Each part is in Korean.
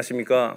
안녕하십니까.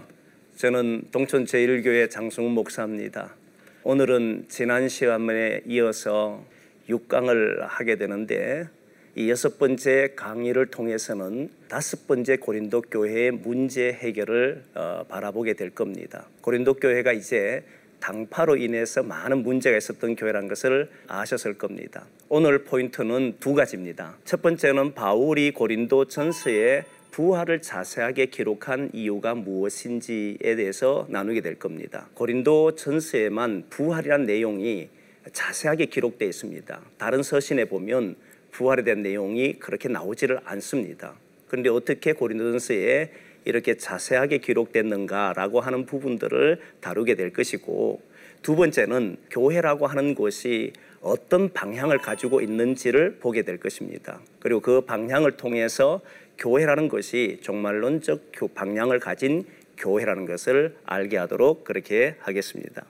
저는 동천 제1교회 장승훈 목사입니다. 오늘은 지난 시간에 이어서 6강을 하게 되는데 이 여섯 번째 강의를 통해서는 다섯 번째 고린도 교회의 문제 해결을 어, 바라보게 될 겁니다. 고린도 교회가 이제 당파로 인해서 많은 문제가 있었던 교회라는 것을 아셨을 겁니다. 오늘 포인트는 두 가지입니다. 첫 번째는 바울이 고린도 전서에 부활을 자세하게 기록한 이유가 무엇인지에 대해서 나누게 될 겁니다. 고린도 전서에만 부활이란 내용이 자세하게 기록되어 있습니다. 다른 서신에 보면 부활에 대한 내용이 그렇게 나오지를 않습니다. 그런데 어떻게 고린도전서에 이렇게 자세하게 기록됐는가라고 하는 부분들을 다루게 될 것이고 두 번째는 교회라고 하는 것이 어떤 방향을 가지고 있는지를 보게 될 것입니다. 그리고 그 방향을 통해서 교회라는 것이 종말론적 방향을 가진 교회라는 것을 알게 하도록 그렇게 하겠습니다.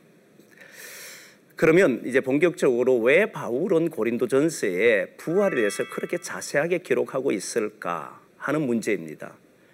그러면 이제 본격적으로 왜 바울은 고린도전서에 부활에 대해서 그렇게 자세하게 기록하고 있을까 하는 문제입니다.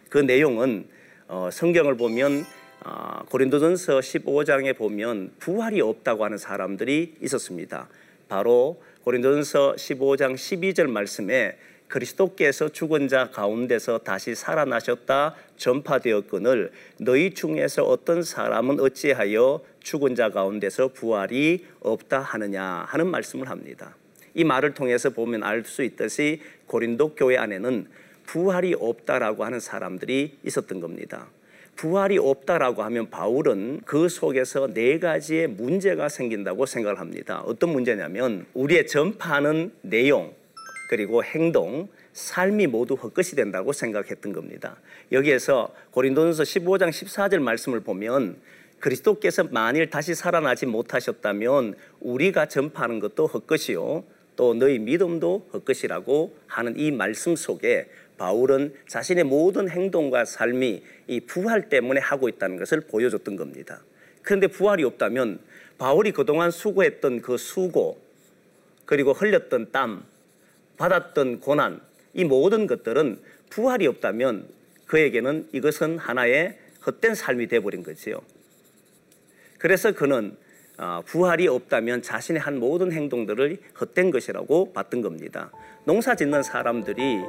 그 내용은 어, 성경을 보면 어, 고린도전서 15장에 보면 부활이 없다고 하는 사람들이 있었습니다. 바로 고린도전서 15장 12절 말씀에 그리스도께서 죽은 자 가운데서 다시 살아나셨다 전파되었거늘 너희 중에서 어떤 사람은 어찌하여 죽은 자 가운데서 부활이 없다 하느냐 하는 말씀을 합니다. 이 말을 통해서 보면 알 수 있듯이 고린도 교회 안에는 부활이 없다라고 하는 사람들이 있었던 겁니다. 부활이 없다라고 하면 바울은 그 속에서 네 가지의 문제가 생긴다고 생각을 합니다. 어떤 문제냐면 우리의 전파하는 내용, 그리고 행동, 삶이 모두 헛것이 된다고 생각했던 겁니다. 여기에서 고린도전서 15장 14절 말씀을 보면 그리스도께서 만일 다시 살아나지 못하셨다면 우리가 전파하는 것도 헛것이요. 또 너희 믿음도 헛것이라고 하는 이 말씀 속에 바울은 자신의 모든 행동과 삶이 이 부활 때문에 하고 있다는 것을 보여줬던 겁니다. 그런데 부활이 없다면 바울이 그동안 수고했던 그 수고, 그리고 흘렸던 땀, 받았던 고난, 이 모든 것들은 부활이 없다면 그에게는 이것은 하나의 헛된 삶이 되어버린 거지요. 그래서 그는 어, 부활이 없다면 자신의 한 모든 행동들을 헛된 것이라고 봤던 겁니다. 농사 짓는 사람들이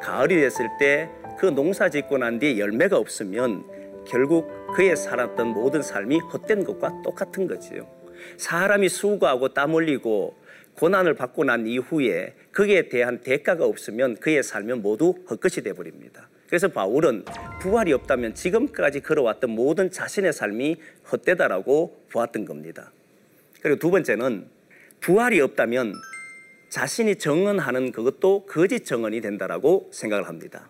가을이 됐을 때 그 농사 짓고 난 뒤에 열매가 없으면 결국 그의 살았던 모든 삶이 헛된 것과 똑같은 거지요. 사람이 수고하고 땀 흘리고 고난을 받고 난 이후에 거기에 대한 대가가 없으면 그의 삶은 모두 헛것이 되어버립니다. 그래서 바울은 부활이 없다면 지금까지 걸어왔던 모든 자신의 삶이 헛되다라고 보았던 겁니다. 그리고 두 번째는 부활이 없다면 자신이 정언하는 그것도 거짓 정언이 된다라고 생각을 합니다.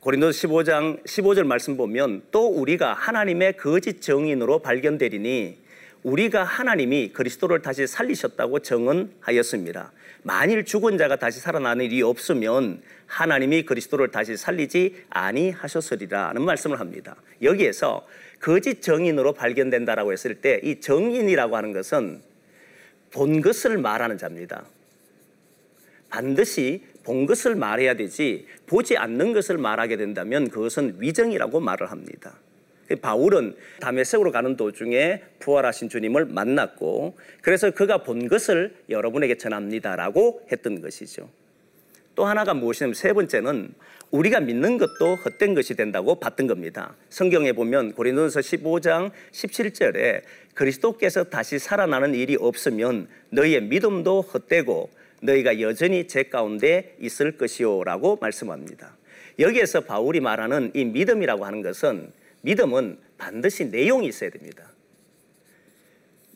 고린도 15장 15절 말씀 보면 또 우리가 하나님의 거짓 정인으로 발견되리니 우리가 하나님이 그리스도를 다시 살리셨다고 정언하였습니다. 만일 죽은 자가 다시 살아나는 일이 없으면 하나님이 그리스도를 다시 살리지 아니하셨으리라는 말씀을 합니다. 여기에서 거짓 정인으로 발견된다라고 했을 때 이 정인이라고 하는 것은 본 것을 말하는 자입니다. 반드시 본 것을 말해야 되지 보지 않는 것을 말하게 된다면 그것은 위정이라고 말을 합니다. 바울은 다메섹으로 가는 도중에 부활하신 주님을 만났고 그래서 그가 본 것을 여러분에게 전합니다라고 했던 것이죠. 또 하나가 무엇이냐면 세 번째는 우리가 믿는 것도 헛된 것이 된다고 봤던 겁니다. 성경에 보면 고린도서 15장 17절에 그리스도께서 다시 살아나는 일이 없으면 너희의 믿음도 헛되고 너희가 여전히 제 가운데 있을 것이요라고 말씀합니다. 여기에서 바울이 말하는 이 믿음이라고 하는 것은 믿음은 반드시 내용이 있어야 됩니다.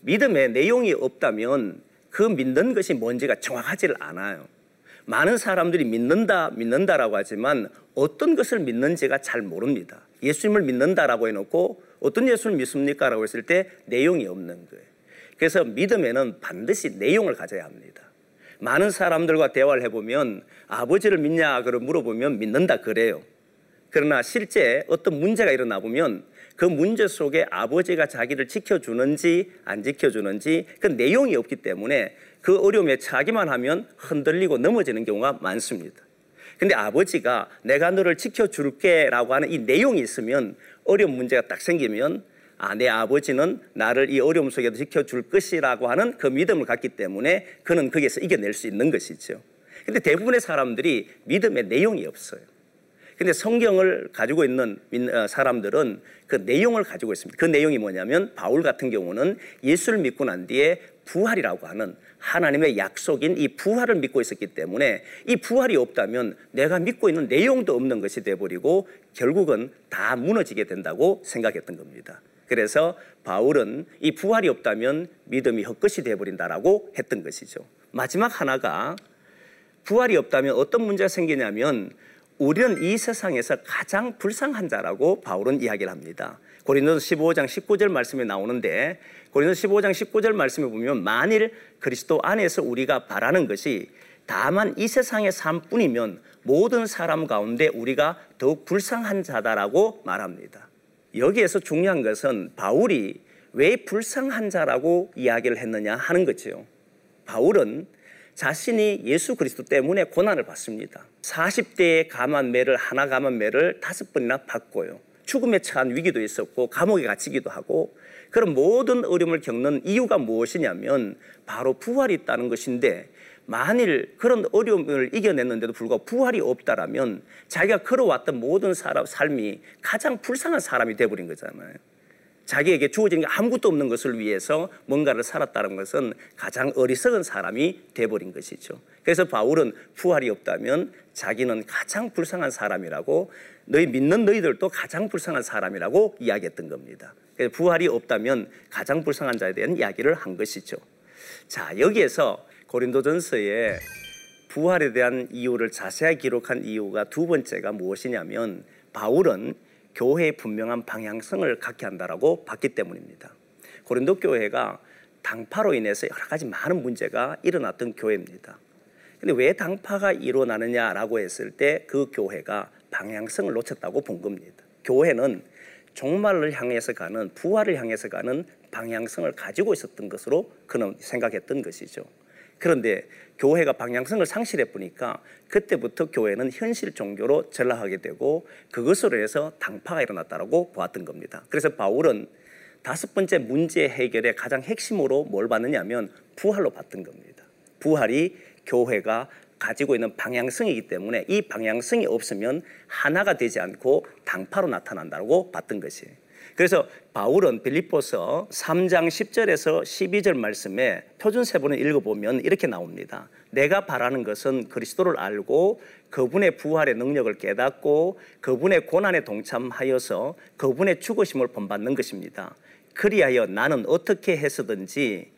믿음에 내용이 없다면 그 믿는 것이 뭔지가 정확하지를 않아요. 많은 사람들이 믿는다, 믿는다라고 하지만 어떤 것을 믿는지가 잘 모릅니다. 예수님을 믿는다라고 해놓고 어떤 예수를 믿습니까? 라고 했을 때 내용이 없는 거예요. 그래서 믿음에는 반드시 내용을 가져야 합니다. 많은 사람들과 대화를 해보면 아버지를 믿냐? 그러 물어보면 믿는다 그래요. 그러나 실제 어떤 문제가 일어나 보면 그 문제 속에 아버지가 자기를 지켜주는지 안 지켜주는지 그 내용이 없기 때문에 그 어려움에 차기만 하면 흔들리고 넘어지는 경우가 많습니다. 근데 아버지가 내가 너를 지켜줄게 라고 하는 이 내용이 있으면 어려운 문제가 딱 생기면 아, 내 아버지는 나를 이 어려움 속에도 지켜줄 것이라고 하는 그 믿음을 갖기 때문에 그는 거기에서 이겨낼 수 있는 것이죠. 근데 대부분의 사람들이 믿음의 내용이 없어요. 근데 성경을 가지고 있는 어, 사람들은 그 내용을 가지고 있습니다. 그 내용이 뭐냐면 바울 같은 경우는 예수를 믿고 난 뒤에 부활이라고 하는 하나님의 약속인 이 부활을 믿고 있었기 때문에 이 부활이 없다면 내가 믿고 있는 내용도 없는 것이 돼버리고 결국은 다 무너지게 된다고 생각했던 겁니다. 그래서 바울은 이 부활이 없다면 믿음이 헛것이 되어버린다라고 했던 것이죠. 마지막 하나가 부활이 없다면 어떤 문제가 생기냐면 우리는 이 세상에서 가장 불쌍한 자라고 바울은 이야기를 합니다. 고린도서 15장 19절 말씀에 나오는데 고린도서 15장 19절 말씀에 보면 만일 그리스도 안에서 우리가 바라는 것이 다만 이 세상의 삶뿐이면 모든 사람 가운데 우리가 더욱 불쌍한 자다라고 말합니다. 여기에서 중요한 것은 바울이 왜 불쌍한 자라고 이야기를 했느냐 하는 거죠. 바울은 자신이 예수 그리스도 때문에 고난을 받습니다. 40대의 감한매를 하나 감한매를 다섯 번이나 받고요. 죽음에 처한 위기도 있었고 감옥에 갇히기도 하고 그런 모든 어려움을 겪는 이유가 무엇이냐면 바로 부활이 있다는 것인데 만일 그런 어려움을 이겨냈는데도 불구하고 부활이 없다라면 자기가 걸어왔던 모든 사람, 삶이 가장 불쌍한 사람이 돼버린 거잖아요. 자기에게 주어진 게 아무것도 없는 것을 위해서 뭔가를 살았다는 것은 가장 어리석은 사람이 돼버린 것이죠. 그래서 바울은 부활이 없다면 자기는 가장 불쌍한 사람이라고 너희 믿는 너희들도 가장 불쌍한 사람이라고 이야기했던 겁니다. 그래서 부활이 없다면 가장 불쌍한 자에 대한 이야기를 한 것이죠. 자, 여기에서 고린도전서에 부활에 대한 이유를 자세하게 기록한 이유가 두 번째가 무엇이냐면 바울은 교회의 분명한 방향성을 갖게 한다라고 봤기 때문입니다. 고린도 교회가 당파로 인해서 여러 가지 많은 문제가 일어났던 교회입니다. 근데 왜 당파가 일어나느냐라고 했을 때 그 교회가 방향성을 놓쳤다고 본 겁니다. 교회는 종말을 향해서 가는 부활을 향해서 가는 방향성을 가지고 있었던 것으로 그는 생각했던 것이죠. 그런데 교회가 방향성을 상실해 보니까 그때부터 교회는 현실 종교로 전락하게 되고 그것으로 해서 당파가 일어났다고 보았던 겁니다. 그래서 바울은 다섯 번째 문제 해결의 가장 핵심으로 뭘 봤느냐면 부활로 봤던 겁니다. 부활이 교회가 가지고 있는 방향성이기 때문에 이 방향성이 없으면 하나가 되지 않고 당파로 나타난다고 봤던 것이에요. 그래서 바울은 빌립보서 3장 10절에서 12절 말씀에 표준 세번을 읽어보면 이렇게 나옵니다. 내가 바라는 것은 그리스도를 알고 그분의 부활의 능력을 깨닫고 그분의 고난에 동참하여서 그분의 죽으심을 본받는 것입니다. 그리하여 나는 어떻게 해서든지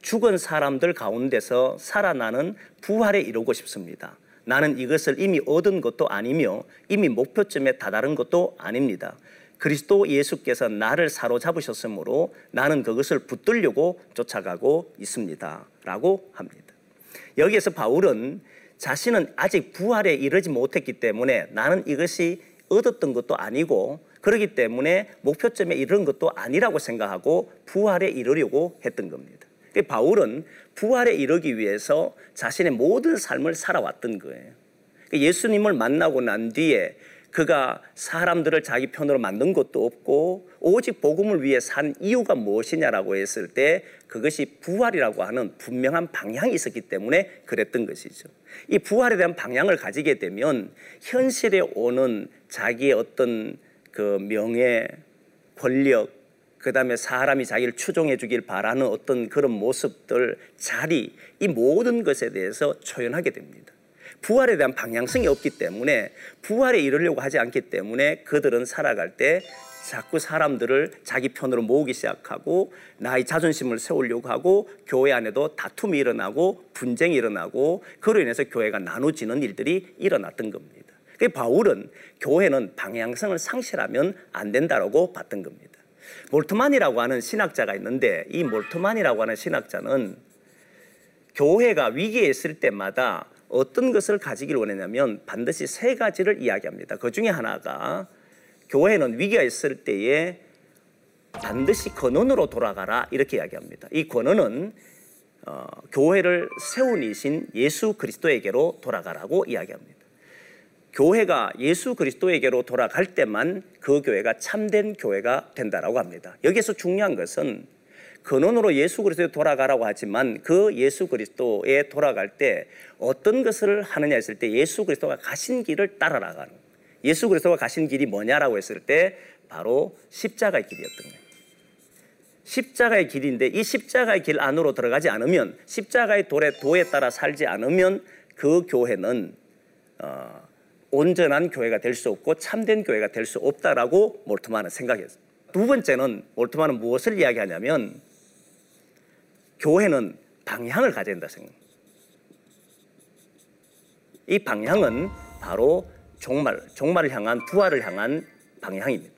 죽은 사람들 가운데서 살아나는 부활에 이루고 싶습니다. 나는 이것을 이미 얻은 것도 아니며 이미 목표점에 다다른 것도 아닙니다. 그리스도 예수께서 나를 사로잡으셨으므로 나는 그것을 붙들려고 쫓아가고 있습니다. 라고 합니다. 여기에서 바울은 자신은 아직 부활에 이르지 못했기 때문에 나는 이것이 얻었던 것도 아니고 그러기 때문에 목표점에 이르는 것도 아니라고 생각하고 부활에 이르려고 했던 겁니다. 바울은 부활에 이르기 위해서 자신의 모든 삶을 살아왔던 거예요. 예수님을 만나고 난 뒤에 그가 사람들을 자기 편으로 만든 것도 없고 오직 복음을 위해 산 이유가 무엇이냐라고 했을 때 그것이 부활이라고 하는 분명한 방향이 있었기 때문에 그랬던 것이죠. 이 부활에 대한 방향을 가지게 되면 현실에 오는 자기의 어떤 그 명예, 권력, 그 다음에 사람이 자기를 추종해 주길 바라는 어떤 그런 모습들, 자리, 이 모든 것에 대해서 초연하게 됩니다. 부활에 대한 방향성이 없기 때문에 부활에 이르려고 하지 않기 때문에 그들은 살아갈 때 자꾸 사람들을 자기 편으로 모으기 시작하고 나의 자존심을 세우려고 하고 교회 안에도 다툼이 일어나고 분쟁이 일어나고 그로 인해서 교회가 나눠지는 일들이 일어났던 겁니다. 그 바울은 교회는 방향성을 상실하면 안 된다라고 봤던 겁니다. 몰트만이라고 하는 신학자가 있는데 이 몰트만이라고 하는 신학자는 교회가 위기에 있을 때마다 어떤 것을 가지길 원했냐면 반드시 세 가지를 이야기합니다. 그 중에 하나가 교회는 위기가 있을 때에 반드시 권원으로 돌아가라 이렇게 이야기합니다. 이 권원은 어, 교회를 세운 이신 예수 그리스도에게로 돌아가라고 이야기합니다. 교회가 예수 그리스도에게로 돌아갈 때만 그 교회가 참된 교회가 된다라고 합니다. 여기서 중요한 것은 근원으로 예수 그리스도에 돌아가라고 하지만 그 예수 그리스도에 돌아갈 때 어떤 것을 하느냐 했을 때 예수 그리스도가 가신 길을 따라 나가는 예수 그리스도가 가신 길이 뭐냐라고 했을 때 바로 십자가의 길이었던 거예요. 십자가의 길인데 이 십자가의 길 안으로 들어가지 않으면 십자가의 도에, 도에 따라 살지 않으면 그 교회는 어, 온전한 교회가 될 수 없고 참된 교회가 될 수 없다라고 몰트만은 생각했어요. 두 번째는 몰트만은 무엇을 이야기하냐면 교회는 방향을 가져야 된다 생각. 이 방향은 바로 종말, 종말을 향한 부활을 향한 방향입니다.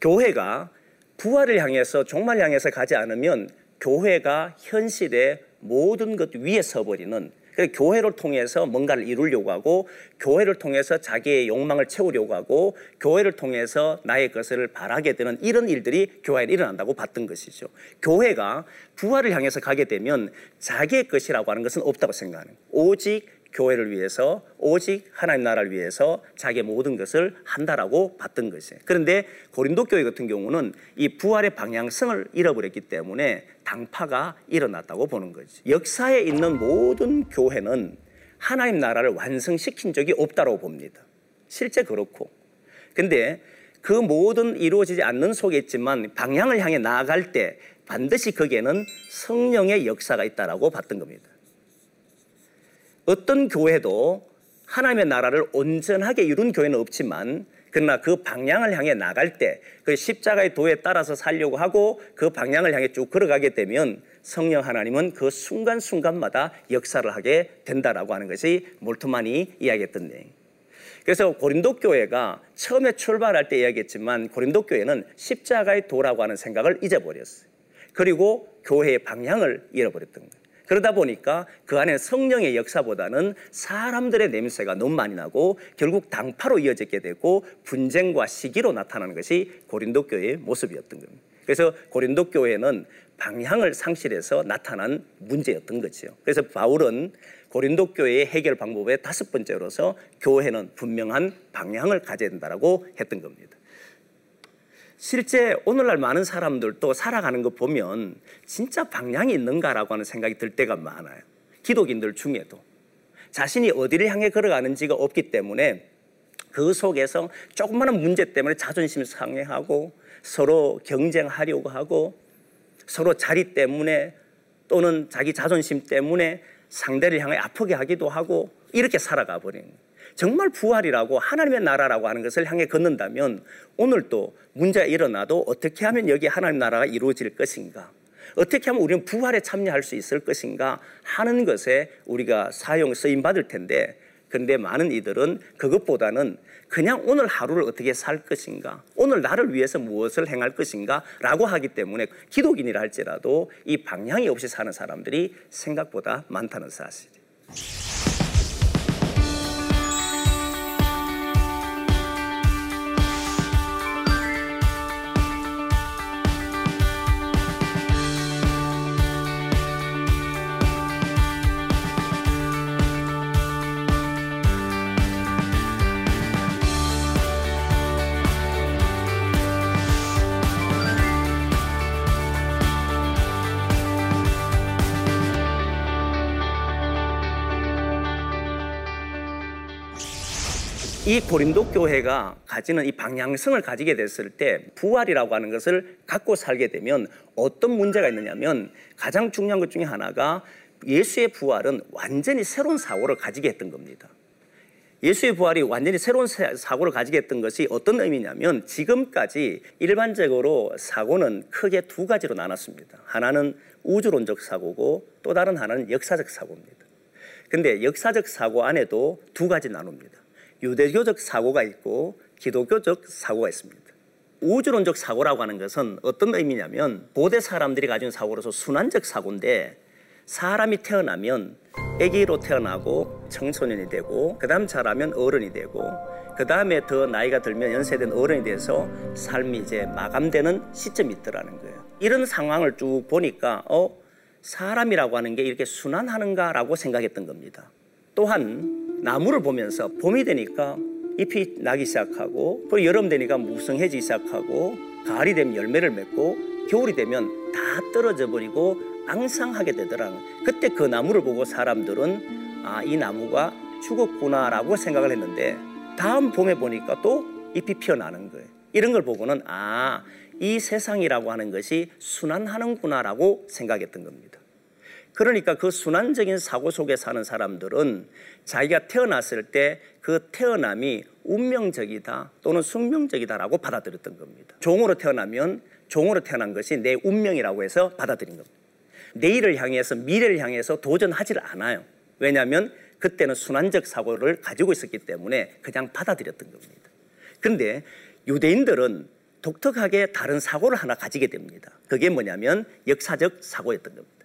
교회가 부활을 향해서 종말을 향해서 가지 않으면 교회가 현실의 모든 것 위에 서버리는 그래서 교회를 통해서 뭔가를 이루려고 하고 교회를 통해서 자기의 욕망을 채우려고 하고 교회를 통해서 나의 것을 바라게 되는 이런 일들이 교회에 일어난다고 봤던 것이죠. 교회가 부활을 향해서 가게 되면 자기의 것이라고 하는 것은 없다고 생각하는 오직 교회를 위해서 오직 하나님 나라를 위해서 자기의 모든 것을 한다라고 봤던 것이에요. 그런데 고린도 교회 같은 경우는 이 부활의 방향성을 잃어버렸기 때문에 당파가 일어났다고 보는 거지. 역사에 있는 모든 교회는 하나님 나라를 완성시킨 적이 없다고 봅니다. 실제 그렇고. 근데 그 모든 이루어지지 않는 속에 있지만 방향을 향해 나아갈 때 반드시 거기에는 성령의 역사가 있다라고 봤던 겁니다. 어떤 교회도 하나님의 나라를 온전하게 이룬 교회는 없지만 그러나 그 방향을 향해 나갈 때 그 십자가의 도에 따라서 살려고 하고 그 방향을 향해 쭉 걸어가게 되면 성령 하나님은 그 순간순간마다 역사를 하게 된다라고 하는 것이 몰트만이 이야기했던 내용. 그래서 고린도 교회가 처음에 출발할 때 이야기했지만 고린도 교회는 십자가의 도라고 하는 생각을 잊어버렸어요. 그리고 교회의 방향을 잃어버렸던 거예요. 그러다 보니까 그 안에 성령의 역사보다는 사람들의 냄새가 너무 많이 나고 결국 당파로 이어지게 되고 분쟁과 시기로 나타나는 것이 고린도 교회의 모습이었던 겁니다. 그래서 고린도 교회는 방향을 상실해서 나타난 문제였던 거죠. 그래서 바울은 고린도 교회의 해결 방법의 다섯 번째로서 교회는 분명한 방향을 가져야 된다고 했던 겁니다. 실제 오늘날 많은 사람들도 살아가는 거 보면 진짜 방향이 있는가라고 하는 생각이 들 때가 많아요. 기독인들 중에도. 자신이 어디를 향해 걸어가는지가 없기 때문에 그 속에서 조그마한 문제 때문에 자존심 상해하고 서로 경쟁하려고 하고 서로 자리 때문에 또는 자기 자존심 때문에 상대를 향해 아프게 하기도 하고 이렇게 살아가 버리는. 정말 부활이라고 하나님의 나라라고 하는 것을 향해 걷는다면 오늘도 문제가 일어나도 어떻게 하면 여기 하나님 나라가 이루어질 것인가? 어떻게 하면 우리는 부활에 참여할 수 있을 것인가 하는 것에 우리가 사용 쓰임 받을 텐데 그런데 많은 이들은 그것보다는 그냥 오늘 하루를 어떻게 살 것인가, 오늘 나를 위해서 무엇을 행할 것인가 라고 하기 때문에 기독인이라 할지라도 이 방향이 없이 사는 사람들이 생각보다 많다는 사실이에요. 이 고린도 교회가 가지는 이 방향성을 가지게 됐을 때 부활이라고 하는 것을 갖고 살게 되면 어떤 문제가 있느냐면 가장 중요한 것 중에 하나가 예수의 부활은 완전히 새로운 사고를 가지게 했던 겁니다. 예수의 부활이 완전히 새로운 사고를 가지게 했던 것이 어떤 의미냐면 지금까지 일반적으로 사고는 크게 두 가지로 나눴습니다. 하나는 우주론적 사고고 또 다른 하나는 역사적 사고입니다. 근데 역사적 사고 안에도 두 가지 나눕니다. 유대교적 사고가 있고 기독교적 사고가 있습니다. 우주론적 사고라고 하는 것은 어떤 의미냐면 고대 사람들이 가진 사고로서 순환적 사고인데 사람이 태어나면 아기로 태어나고 청소년이 되고 그 다음 자라면 어른이 되고 그 다음에 더 나이가 들면 연세된 어른이 돼서 삶이 이제 마감되는 시점이 있더라는 거예요. 이런 상황을 쭉 보니까 어 사람이라고 하는 게 이렇게 순환하는가라고 생각했던 겁니다. 또한 나무를 보면서 봄이 되니까 잎이 나기 시작하고 또 여름 되니까 무성해지기 시작하고 가을이 되면 열매를 맺고 겨울이 되면 다 떨어져 버리고 앙상하게 되더라는 그때 그 나무를 보고 사람들은 아 이 나무가 죽었구나라고 생각을 했는데 다음 봄에 보니까 또 잎이 피어나는 거예요. 이런 걸 보고는 아 이 세상이라고 하는 것이 순환하는구나라고 생각했던 겁니다. 그러니까 그 순환적인 사고 속에 사는 사람들은 자기가 태어났을 때 그 태어남이 운명적이다 또는 숙명적이다라고 받아들였던 겁니다. 종으로 태어나면 종으로 태어난 것이 내 운명이라고 해서 받아들인 겁니다. 내일을 향해서 미래를 향해서 도전하지를 않아요. 왜냐하면 그때는 순환적 사고를 가지고 있었기 때문에 그냥 받아들였던 겁니다. 그런데 유대인들은 독특하게 다른 사고를 하나 가지게 됩니다. 그게 뭐냐면 역사적 사고였던 겁니다.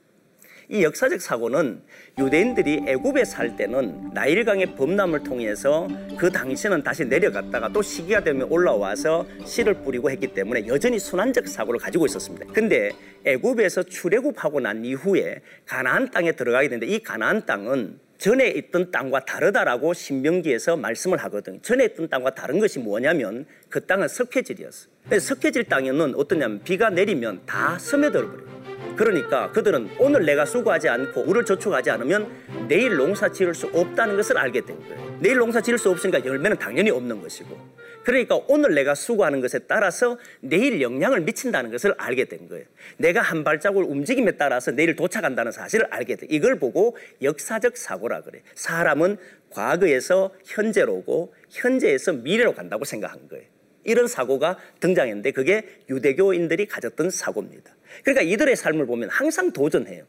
이 역사적 사고는 유대인들이 애굽에 살 때는 나일강의 범람을 통해서 그 당시는 다시 내려갔다가 또 시기가 되면 올라와서 씨를 뿌리고 했기 때문에 여전히 순환적 사고를 가지고 있었습니다. 근데 애굽에서 출애굽하고 난 이후에 가나안 땅에 들어가게 되는데 이 가나안 땅은 전에 있던 땅과 다르다라고 신명기에서 말씀을 하거든요. 전에 있던 땅과 다른 것이 뭐냐면 그 땅은 석회질이었어요. 석회질 땅에는 어떠냐면 비가 내리면 다 스며들어 버려요. 그러니까 그들은 오늘 내가 수고하지 않고 우를 저축하지 않으면 내일 농사 지을 수 없다는 것을 알게 된 거예요. 내일 농사 지을 수 없으니까 열매는 당연히 없는 것이고. 그러니까 오늘 내가 수고하는 것에 따라서 내일 영향을 미친다는 것을 알게 된 거예요. 내가 한 발자국을 움직임에 따라서 내일 도착한다는 사실을 알게 돼. 이걸 보고 역사적 사고라 그래. 사람은 과거에서 현재로 오고 현재에서 미래로 간다고 생각한 거예요. 이런 사고가 등장했는데 그게 유대교인들이 가졌던 사고입니다. 그러니까 이들의 삶을 보면 항상 도전해요.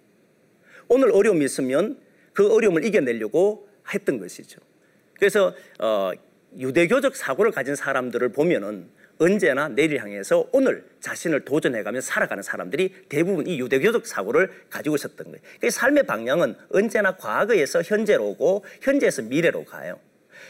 오늘 어려움이 있으면 그 어려움을 이겨내려고 했던 것이죠. 그래서 어, 유대교적 사고를 가진 사람들을 보면은 언제나 내일 향해서 오늘 자신을 도전해가며 살아가는 사람들이 대부분 이 유대교적 사고를 가지고 있었던 거예요. 그 삶의 방향은 언제나 과거에서 현재로 오고 현재에서 미래로 가요.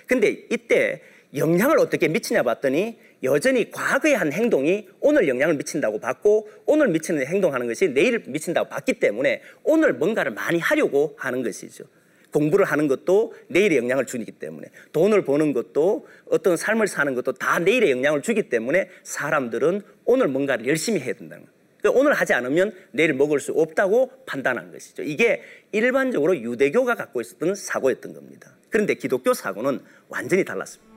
근데 이때 영향을 어떻게 미치냐 봤더니 여전히 과거에 한 행동이 오늘 영향을 미친다고 봤고 오늘 미치는 행동하는 것이 내일 미친다고 봤기 때문에 오늘 뭔가를 많이 하려고 하는 것이죠. 공부를 하는 것도 내일에 영향을 주기 때문에 돈을 버는 것도 어떤 삶을 사는 것도 다 내일에 영향을 주기 때문에 사람들은 오늘 뭔가를 열심히 해야 된다는 거예요. 그러니까 오늘 하지 않으면 내일 먹을 수 없다고 판단한 것이죠. 이게 일반적으로 유대교가 갖고 있었던 사고였던 겁니다. 그런데 기독교 사고는 완전히 달랐습니다.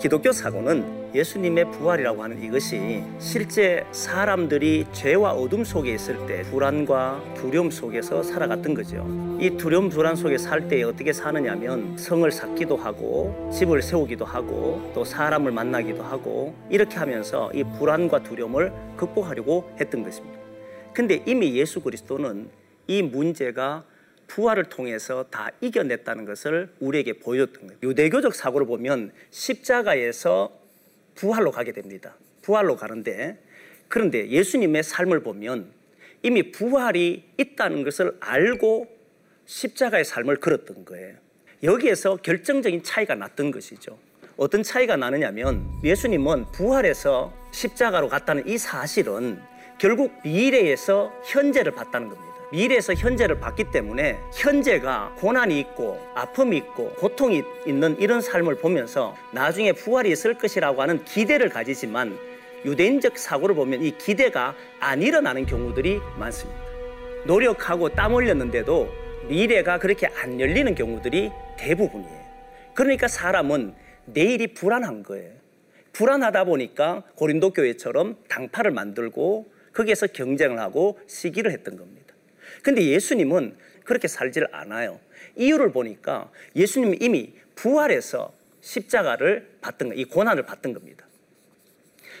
기독교 사고는 예수님의 부활이라고 하는 이것이 실제 사람들이 죄와 어둠 속에 있을 때 불안과 두려움 속에서 살아갔던 거죠. 이 두려움 불안 속에 살 때 어떻게 사느냐면 성을 쌓기도 하고 집을 세우기도 하고 또 사람을 만나기도 하고 이렇게 하면서 이 불안과 두려움을 극복하려고 했던 것입니다. 근데 이미 예수 그리스도는 이 문제가 부활을 통해서 다 이겨냈다는 것을 우리에게 보여줬던 거예요. 유대교적 사고를 보면 십자가에서 부활로 가게 됩니다. 부활로 가는데 그런데 예수님의 삶을 보면 이미 부활이 있다는 것을 알고 십자가의 삶을 걸었던 거예요. 여기에서 결정적인 차이가 났던 것이죠. 어떤 차이가 나느냐면 예수님은 부활해서 십자가로 갔다는 이 사실은 결국 미래에서 현재를 봤다는 겁니다. 미래에서 현재를 봤기 때문에 현재가 고난이 있고 아픔이 있고 고통이 있는 이런 삶을 보면서 나중에 부활이 있을 것이라고 하는 기대를 가지지만 유대인적 사고를 보면 이 기대가 안 일어나는 경우들이 많습니다. 노력하고 땀 흘렸는데도 미래가 그렇게 안 열리는 경우들이 대부분이에요. 그러니까 사람은 내일이 불안한 거예요. 불안하다 보니까 고린도 교회처럼 당파를 만들고 거기에서 경쟁을 하고 시기를 했던 겁니다. 근데 예수님은 그렇게 살질 않아요. 이유를 보니까 예수님은 이미 부활해서 십자가를 받던 이 고난을 받던 겁니다.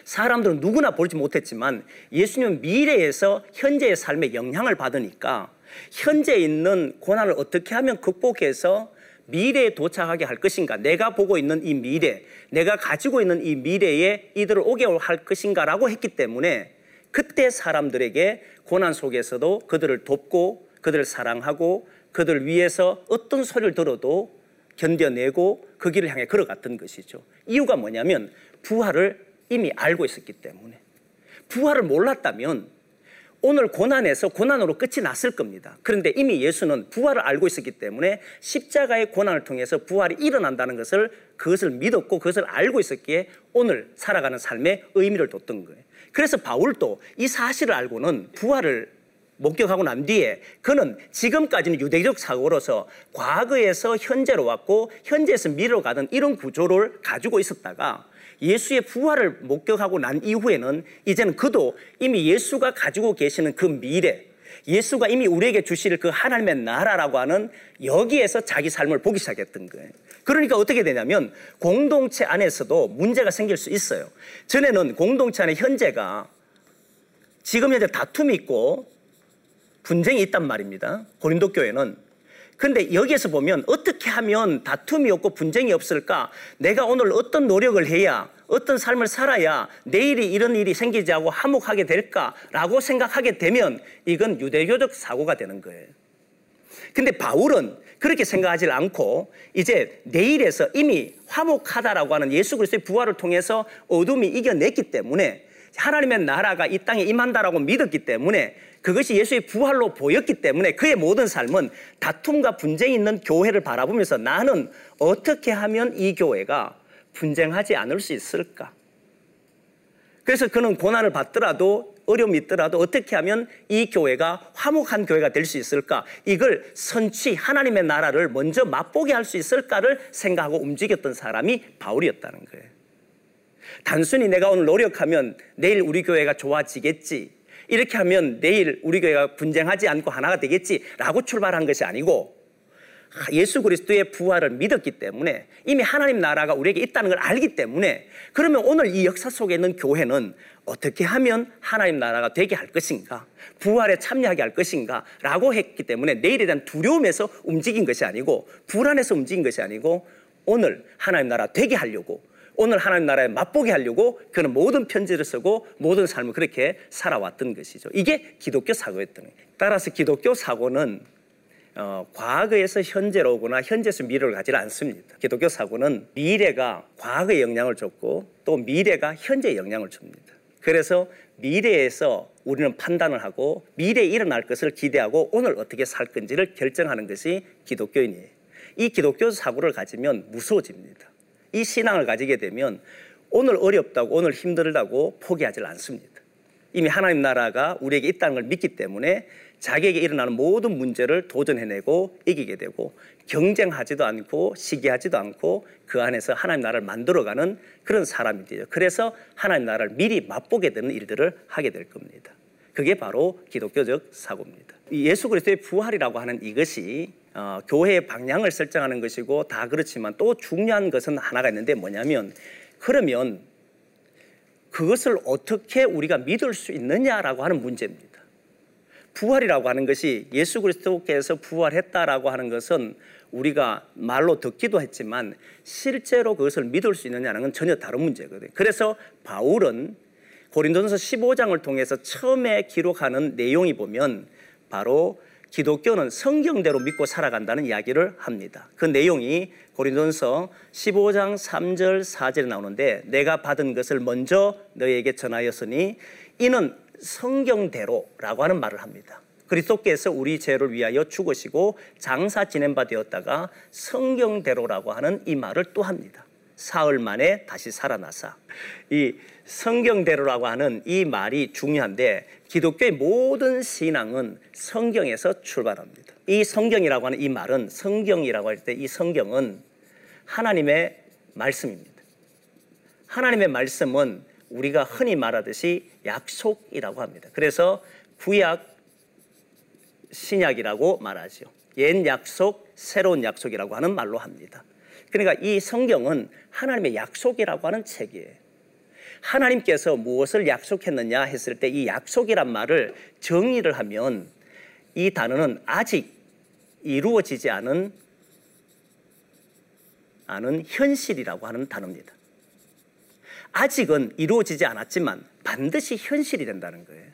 사람들은 누구나 볼지 못했지만 예수님은 미래에서 현재의 삶에 영향을 받으니까 현재 있는 고난을 어떻게 하면 극복해서 미래에 도착하게 할 것인가? 내가 보고 있는 이 미래, 내가 가지고 있는 이 미래에 이들을 오게 할 것인가 라고 했기 때문에 그때 사람들에게 고난 속에서도 그들을 돕고 그들을 사랑하고 그들을 위해서 어떤 소리를 들어도 견뎌내고 그 길을 향해 걸어갔던 것이죠. 이유가 뭐냐면 부활을 이미 알고 있었기 때문에. 부활을 몰랐다면 오늘 고난에서 고난으로 끝이 났을 겁니다. 그런데 이미 예수는 부활을 알고 있었기 때문에 십자가의 고난을 통해서 부활이 일어난다는 것을 그것을 믿었고 그것을 알고 있었기에 오늘 살아가는 삶에 의미를 뒀던 거예요. 그래서 바울도 이 사실을 알고는 부활을 목격하고 난 뒤에 그는 지금까지는 유대적 사고로서 과거에서 현재로 왔고 현재에서 미래로 가던 이런 구조를 가지고 있었다가 예수의 부활을 목격하고 난 이후에는 이제는 그도 이미 예수가 가지고 계시는 그 미래, 예수가 이미 우리에게 주실 그 하나님의 나라라고 하는 여기에서 자기 삶을 보기 시작했던 거예요. 그러니까 어떻게 되냐면 공동체 안에서도 문제가 생길 수 있어요. 전에는 공동체 안에 현재가 지금 현재 다툼이 있고 분쟁이 있단 말입니다. 고린도 교회는 근데 여기에서 보면 어떻게 하면 다툼이 없고 분쟁이 없을까? 내가 오늘 어떤 노력을 해야 어떤 삶을 살아야 내일이 이런 일이 생기지 않고 화목하게 될까라고 생각하게 되면 이건 유대교적 사고가 되는 거예요. 근데 바울은 그렇게 생각하지 않고 이제 내일에서 이미 화목하다라고 하는 예수 그리스도의 부활을 통해서 어둠이 이겨냈기 때문에 하나님의 나라가 이 땅에 임한다라고 믿었기 때문에 그것이 예수의 부활로 보였기 때문에 그의 모든 삶은 다툼과 분쟁이 있는 교회를 바라보면서 나는 어떻게 하면 이 교회가 분쟁하지 않을 수 있을까? 그래서 그는 고난을 받더라도 어려움이 있더라도 어떻게 하면 이 교회가 화목한 교회가 될 수 있을까? 이걸 선취 하나님의 나라를 먼저 맛보게 할 수 있을까를 생각하고 움직였던 사람이 바울이었다는 거예요. 단순히 내가 오늘 노력하면 내일 우리 교회가 좋아지겠지. 이렇게 하면 내일 우리 교회가 분쟁하지 않고 하나가 되겠지라고 출발한 것이 아니고 예수 그리스도의 부활을 믿었기 때문에 이미 하나님 나라가 우리에게 있다는 걸 알기 때문에 그러면 오늘 이 역사 속에 있는 교회는 어떻게 하면 하나님 나라가 되게 할 것인가 부활에 참여하게 할 것인가 라고 했기 때문에 내일에 대한 두려움에서 움직인 것이 아니고 불안해서 움직인 것이 아니고 오늘 하나님 나라 되게 하려고 오늘 하나님 나라에 맛보게 하려고 그는 모든 편지를 쓰고 모든 삶을 그렇게 살아왔던 것이죠. 이게 기독교 사고였던 거예요. 따라서 기독교 사고는 어, 과거에서 현재로 오거나 현재에서 미래를 가지 않습니다. 기독교 사고는 미래가 과거에 영향을 줬고 또 미래가 현재에 영향을 줍니다. 그래서 미래에서 우리는 판단을 하고 미래에 일어날 것을 기대하고 오늘 어떻게 살 건지를 결정하는 것이 기독교인이에요. 이 기독교 사고를 가지면 무서워집니다. 이 신앙을 가지게 되면 오늘 어렵다고 오늘 힘들다고 포기하지 않습니다. 이미 하나님 나라가 우리에게 있다는 걸 믿기 때문에 자기에게 일어나는 모든 문제를 도전해내고 이기게 되고 경쟁하지도 않고 시기하지도 않고 그 안에서 하나님 나라를 만들어가는 그런 사람이 되죠. 그래서 하나님 나라를 미리 맛보게 되는 일들을 하게 될 겁니다. 그게 바로 기독교적 사고입니다. 예수 그리스도의 부활이라고 하는 이것이 어, 교회의 방향을 설정하는 것이고 다 그렇지만 또 중요한 것은 하나가 있는데 뭐냐면 그러면 그것을 어떻게 우리가 믿을 수 있느냐라고 하는 문제입니다. 부활이라고 하는 것이 예수 그리스도께서 부활했다라고 하는 것은 우리가 말로 듣기도 했지만 실제로 그것을 믿을 수 있느냐는 건 전혀 다른 문제거든요. 그래서 바울은 고린도전서 15장을 통해서 처음에 기록하는 내용이 보면 바로 기독교는 성경대로 믿고 살아간다는 이야기를 합니다. 그 내용이 고린도전서 15장 3절 4절에 나오는데 내가 받은 것을 먼저 너에게 전하였으니 이는 성경대로라고 하는 말을 합니다. 그리스도께서 우리 죄를 위하여 죽으시고 장사 지낸 바 되었다가 성경대로라고 하는 이 말을 또 합니다. 사흘 만에 다시 살아나사. 이 성경대로라고 하는 이 말이 중요한데 기독교의 모든 신앙은 성경에서 출발합니다. 이 성경이라고 하는 이 말은 성경이라고 할 때 이 성경은 하나님의 말씀입니다. 하나님의 말씀은 우리가 흔히 말하듯이 약속이라고 합니다. 그래서 구약 신약이라고 말하죠. 옛 약속, 새로운 약속이라고 하는 말로 합니다. 그러니까 이 성경은 하나님의 약속이라고 하는 책이에요. 하나님께서 무엇을 약속했느냐 했을 때 이 약속이란 말을 정의를 하면 이 단어는 아직 이루어지지 않은 않은 현실이라고 하는 단어입니다. 아직은 이루어지지 않았지만 반드시 현실이 된다는 거예요.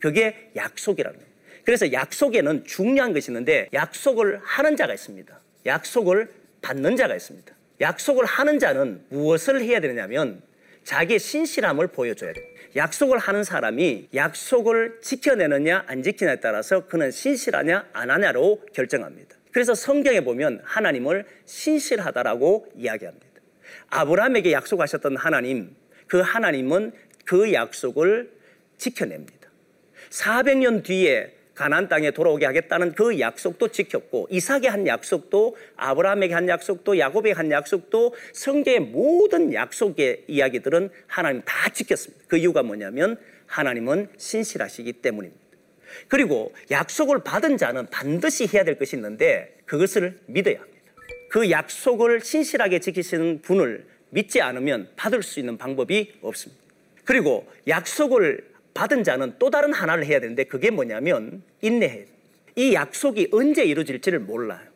그게 약속이라는 거예요. 그래서 약속에는 중요한 것이 있는데 약속을 하는 자가 있습니다. 약속을 받는 자가 있습니다. 약속을 하는 자는 무엇을 해야 되느냐면 자기의 신실함을 보여줘야 돼. 약속을 하는 사람이 약속을 지켜내느냐 안 지키냐에 따라서 그는 신실하냐 안 하냐로 결정합니다. 그래서 성경에 보면 하나님을 신실하다라고 이야기합니다. 아브라함에게 약속하셨던 하나님, 그 하나님은 그 약속을 지켜냅니다. 400년 뒤에 가나안 땅에 돌아오게 하겠다는 그 약속도 지켰고 이삭에 한 약속도 아브라함에게 한 약속도 야곱에게 한 약속도 성경의 모든 약속의 이야기들은 하나님 다 지켰습니다. 그 이유가 뭐냐면 하나님은 신실하시기 때문입니다. 그리고 약속을 받은 자는 반드시 해야 될 것이 있는데 그것을 믿어야 합니다. 그 약속을 신실하게 지키시는 분을 믿지 않으면 받을 수 있는 방법이 없습니다. 그리고 약속을 받은 자는 또 다른 하나를 해야 되는데 그게 뭐냐면 인내해. 이 약속이 언제 이루어질지를 몰라요.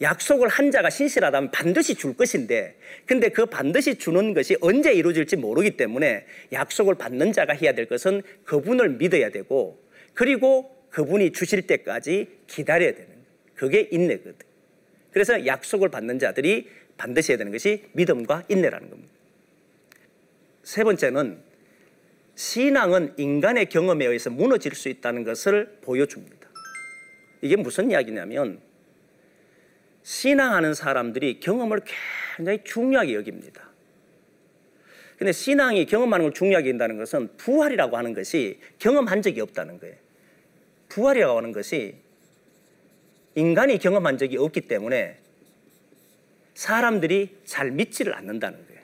약속을 한 자가 신실하다면 반드시 줄 것인데 근데 그 반드시 주는 것이 언제 이루어질지 모르기 때문에 약속을 받는 자가 해야 될 것은 그분을 믿어야 되고 그리고 그분이 주실 때까지 기다려야 되는 그게 인내거든. 그래서 약속을 받는 자들이 반드시 해야 되는 것이 믿음과 인내라는 겁니다. 세 번째는 신앙은 인간의 경험에 의해서 무너질 수 있다는 것을 보여줍니다. 이게 무슨 이야기냐면 신앙하는 사람들이 경험을 굉장히 중요하게 여깁니다. 근데 신앙이 경험하는 걸 중요하게 여긴다는 것은 부활이라고 하는 것이 경험한 적이 없다는 거예요. 부활이라고 하는 것이 인간이 경험한 적이 없기 때문에 사람들이 잘 믿지를 않는다는 거예요.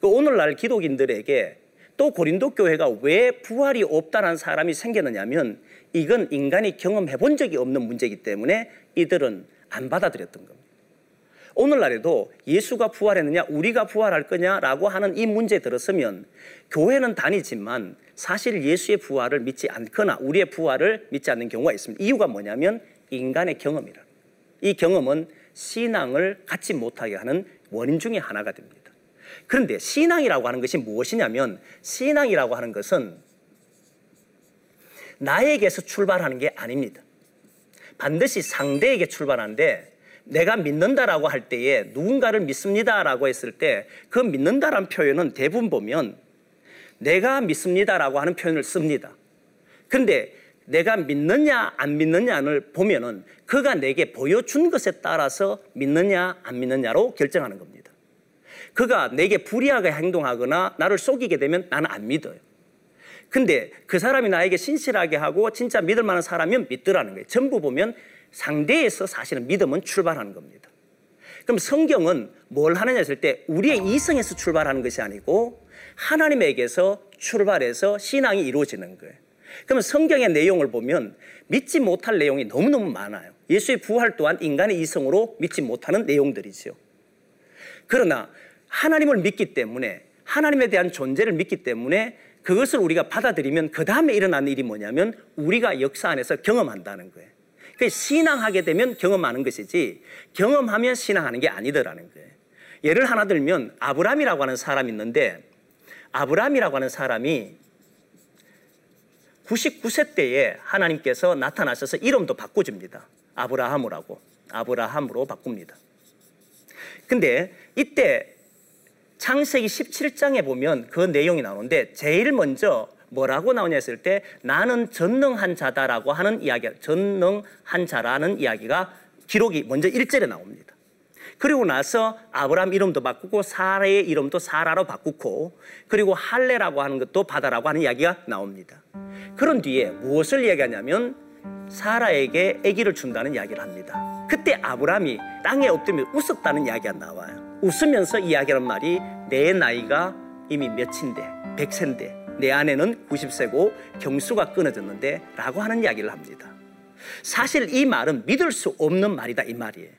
그 오늘날 기독인들에게 또 고린도 교회가 왜 부활이 없다는 사람이 생겼느냐면 이건 인간이 경험해 본 적이 없는 문제이기 때문에 이들은 안 받아들였던 겁니다. 오늘날에도 예수가 부활했느냐, 우리가 부활할 거냐라고 하는 이 문제에 들었으면 교회는 다니지만 사실 예수의 부활을 믿지 않거나 우리의 부활을 믿지 않는 경우가 있습니다. 이유가 뭐냐면 인간의 경험이라. 이 경험은 신앙을 갖지 못하게 하는 원인 중의 하나가 됩니다. 그런데 신앙이라고 하는 것이 무엇이냐면 신앙이라고 하는 것은 나에게서 출발하는 게 아닙니다. 반드시 상대에게 출발하는데 내가 믿는다라고 할 때에 누군가를 믿습니다라고 했을 때 그 믿는다라는 표현은 대부분 보면 내가 믿습니다라고 하는 표현을 씁니다. 근데 내가 믿느냐 안 믿느냐를 보면은 그가 내게 보여준 것에 따라서 믿느냐 안 믿느냐로 결정하는 겁니다. 그가 내게 불이하게 행동하거나 나를 속이게 되면 나는 안 믿어요. 근데 그 사람이 나에게 신실하게 하고 진짜 믿을 만한 사람이면 믿더라는 거예요. 전부 보면 상대에서 사실은 믿음은 출발하는 겁니다. 그럼 성경은 뭘 하느냐 했을 때 우리의 이성에서 출발하는 것이 아니고 하나님에게서 출발해서 신앙이 이루어지는 거예요. 그러면 성경의 내용을 보면 믿지 못할 내용이 너무너무 많아요. 예수의 부활 또한 인간의 이성으로 믿지 못하는 내용들이죠. 그러나 하나님을 믿기 때문에 하나님에 대한 존재를 믿기 때문에 그것을 우리가 받아들이면 그 다음에 일어나는 일이 뭐냐면 우리가 역사 안에서 경험한다는 거예요. 그 신앙하게 되면 경험하는 것이지 경험하면 신앙하는 게 아니더라는 거예요. 예를 하나 들면 아브람이라고 하는 사람이 있는데 아브람이라고 하는 사람이 99세 때에 하나님께서 나타나셔서 이름도 바꿔줍니다. 아브라함이라고. 아브라함으로 바꿉니다. 근데 이때 창세기 17장에 보면 그 내용이 나오는데 제일 먼저 뭐라고 나오냐 했을 때 나는 전능한 자다라고 하는 이야기, 전능한 자라는 이야기가 기록이 먼저 1절에 나옵니다. 그리고 나서 아브라함 이름도 바꾸고 사라의 이름도 사라로 바꾸고 그리고 할례라고 하는 것도 바다라고 하는 이야기가 나옵니다. 그런 뒤에 무엇을 이야기하냐면 사라에게 아기를 준다는 이야기를 합니다. 그때 아브라함이 땅에 엎드며 웃었다는 이야기가 나와요. 웃으면서 이야기하는 말이 내 나이가 이미 몇인데, 백세인데, 내 아내는 90세고 경수가 끊어졌는데 라고 하는 이야기를 합니다. 사실 이 말은 믿을 수 없는 말이다 이 말이에요.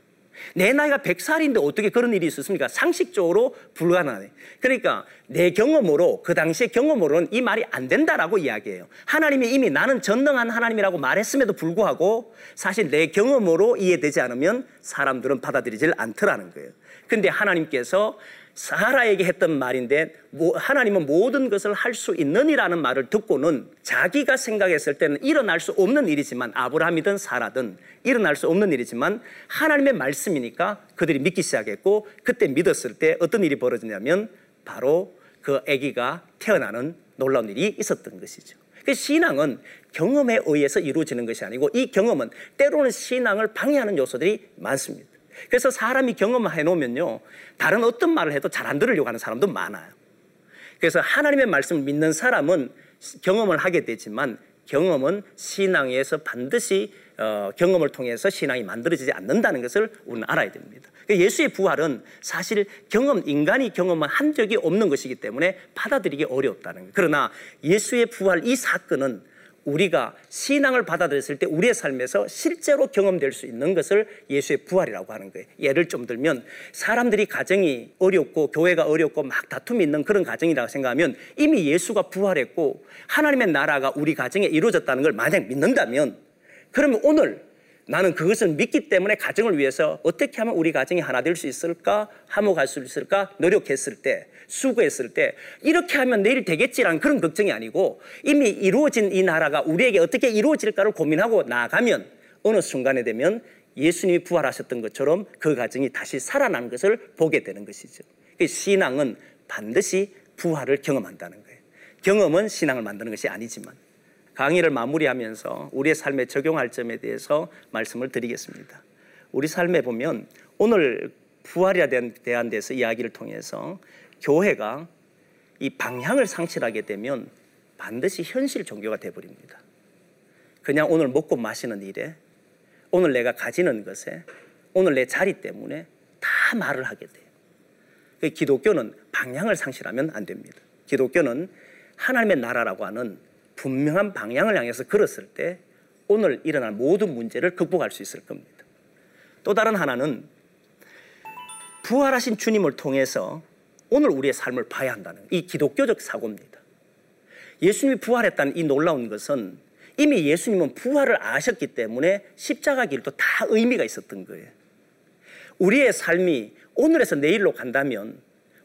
내 나이가 100살인데 어떻게 그런 일이 있었습니까? 상식적으로 불가능해. 그러니까 내 경험으로 그 당시의 경험으로는 이 말이 안 된다라고 이야기해요. 하나님이 이미 나는 전능한 하나님이라고 말했음에도 불구하고 사실 내 경험으로 이해되지 않으면 사람들은 받아들이질 않더라는 거예요. 근데 하나님께서 사라에게 했던 말인데 하나님은 모든 것을 할 수 있느니라는 말을 듣고는 자기가 생각했을 때는 일어날 수 없는 일이지만 아브라함이든 사라든 일어날 수 없는 일이지만 하나님의 말씀이니까 그들이 믿기 시작했고 그때 믿었을 때 어떤 일이 벌어지냐면 바로 그 아기가 태어나는 놀라운 일이 있었던 것이죠. 그 신앙은 경험에 의해서 이루어지는 것이 아니고 이 경험은 때로는 신앙을 방해하는 요소들이 많습니다. 그래서 사람이 경험해 놓으면요. 다른 어떤 말을 해도 잘 안 들으려고 하는 사람도 많아요. 그래서 하나님의 말씀을 믿는 사람은 경험을 하게 되지만 경험은 신앙에서 반드시 어, 경험을 통해서 신앙이 만들어지지 않는다는 것을 우리는 알아야 됩니다. 그 예수의 부활은 사실 경험, 인간이 경험한 한 적이 없는 것이기 때문에 받아들이기 어렵다는 거예요. 그러나 예수의 부활 이 사건은 우리가 신앙을 받아들였을 때 우리의 삶에서 실제로 경험될 수 있는 것을 예수의 부활이라고 하는 거예요. 예를 좀 들면 사람들이 가정이 어렵고 교회가 어렵고 막 다툼이 있는 그런 가정이라고 생각하면 이미 예수가 부활했고 하나님의 나라가 우리 가정에 이루어졌다는 걸 만약 믿는다면 그러면 오늘 나는 그것을 믿기 때문에 가정을 위해서 어떻게 하면 우리 가정이 하나 될 수 있을까? 화목할 수 있을까? 노력했을 때, 수고했을 때, 이렇게 하면 내일 되겠지라는 그런 걱정이 아니고 이미 이루어진 이 나라가 우리에게 어떻게 이루어질까를 고민하고 나아가면 어느 순간에 되면 예수님이 부활하셨던 것처럼 그 가정이 다시 살아나는 것을 보게 되는 것이죠. 그 신앙은 반드시 부활을 경험한다는 거예요. 경험은 신앙을 만드는 것이 아니지만. 강의를 마무리하면서 우리의 삶에 적용할 점에 대해서 말씀을 드리겠습니다. 우리 삶에 보면 오늘 부활에 대한 데서 이야기를 통해서 교회가 이 방향을 상실하게 되면 반드시 현실 종교가 되어버립니다. 그냥 오늘 먹고 마시는 일에, 오늘 내가 가지는 것에, 오늘 내 자리 때문에 다 말을 하게 돼요. 그 기독교는 방향을 상실하면 안 됩니다. 기독교는 하나님의 나라라고 하는 분명한 방향을 향해서 걸었을 때 오늘 일어날 모든 문제를 극복할 수 있을 겁니다. 또 다른 하나는 부활하신 주님을 통해서 오늘 우리의 삶을 봐야 한다는 이 기독교적 사고입니다. 예수님이 부활했다는 이 놀라운 것은 이미 예수님은 부활을 아셨기 때문에 십자가 길도 다 의미가 있었던 거예요. 우리의 삶이 오늘에서 내일로 간다면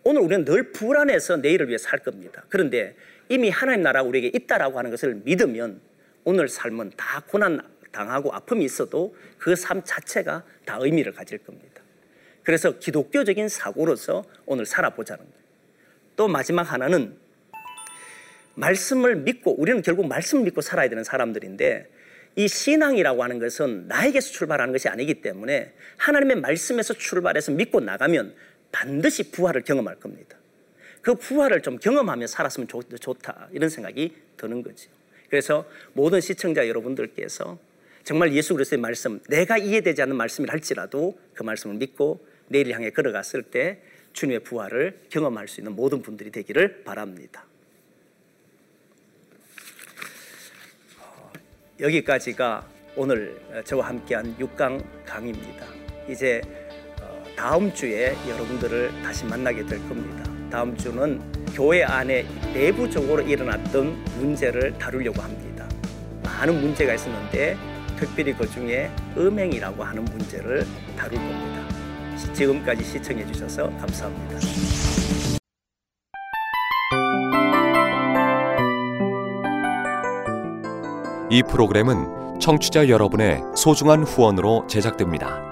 오늘 우리는 늘 불안해서 내일을 위해 살 겁니다. 그런데 이미 하나님 나라 우리에게 있다라고 하는 것을 믿으면 오늘 삶은 다 고난 당하고 아픔이 있어도 그 삶 자체가 다 의미를 가질 겁니다. 그래서 기독교적인 사고로서 오늘 살아보자는 거예요. 또 마지막 하나는 말씀을 믿고 우리는 결국 말씀을 믿고 살아야 되는 사람들인데 이 신앙이라고 하는 것은 나에게서 출발하는 것이 아니기 때문에 하나님의 말씀에서 출발해서 믿고 나가면 반드시 부활을 경험할 겁니다. 그 부활을 좀 경험하며 살았으면 좋, 다 이런 생각이 드는 거죠. 그래서 모든 시청자 여러분들께서 정말 예수 그리스도의 말씀, 내가 이해되지 않는 말씀을 할지라도 그 말씀을 믿고 내일 향해 걸어갔을 때 주님의 부활을 경험할 수 있는 모든 분들이 되기를 바랍니다. 여기까지가 오늘 저와 함께한 6강 강의입니다. 이제 어, 다음 주에 여러분들을 다시 만나게 될 겁니다. 다음 주는 교회 안에 내부적으로 일어났던 문제를 다루려고 합니다. 많은 문제가 있었는데 특별히 그 중에 음행이라고 하는 문제를 다룰 겁니다. 지금까지 시청해 주셔서 감사합니다. 이 프로그램은 청취자 여러분의 소중한 후원으로 제작됩니다.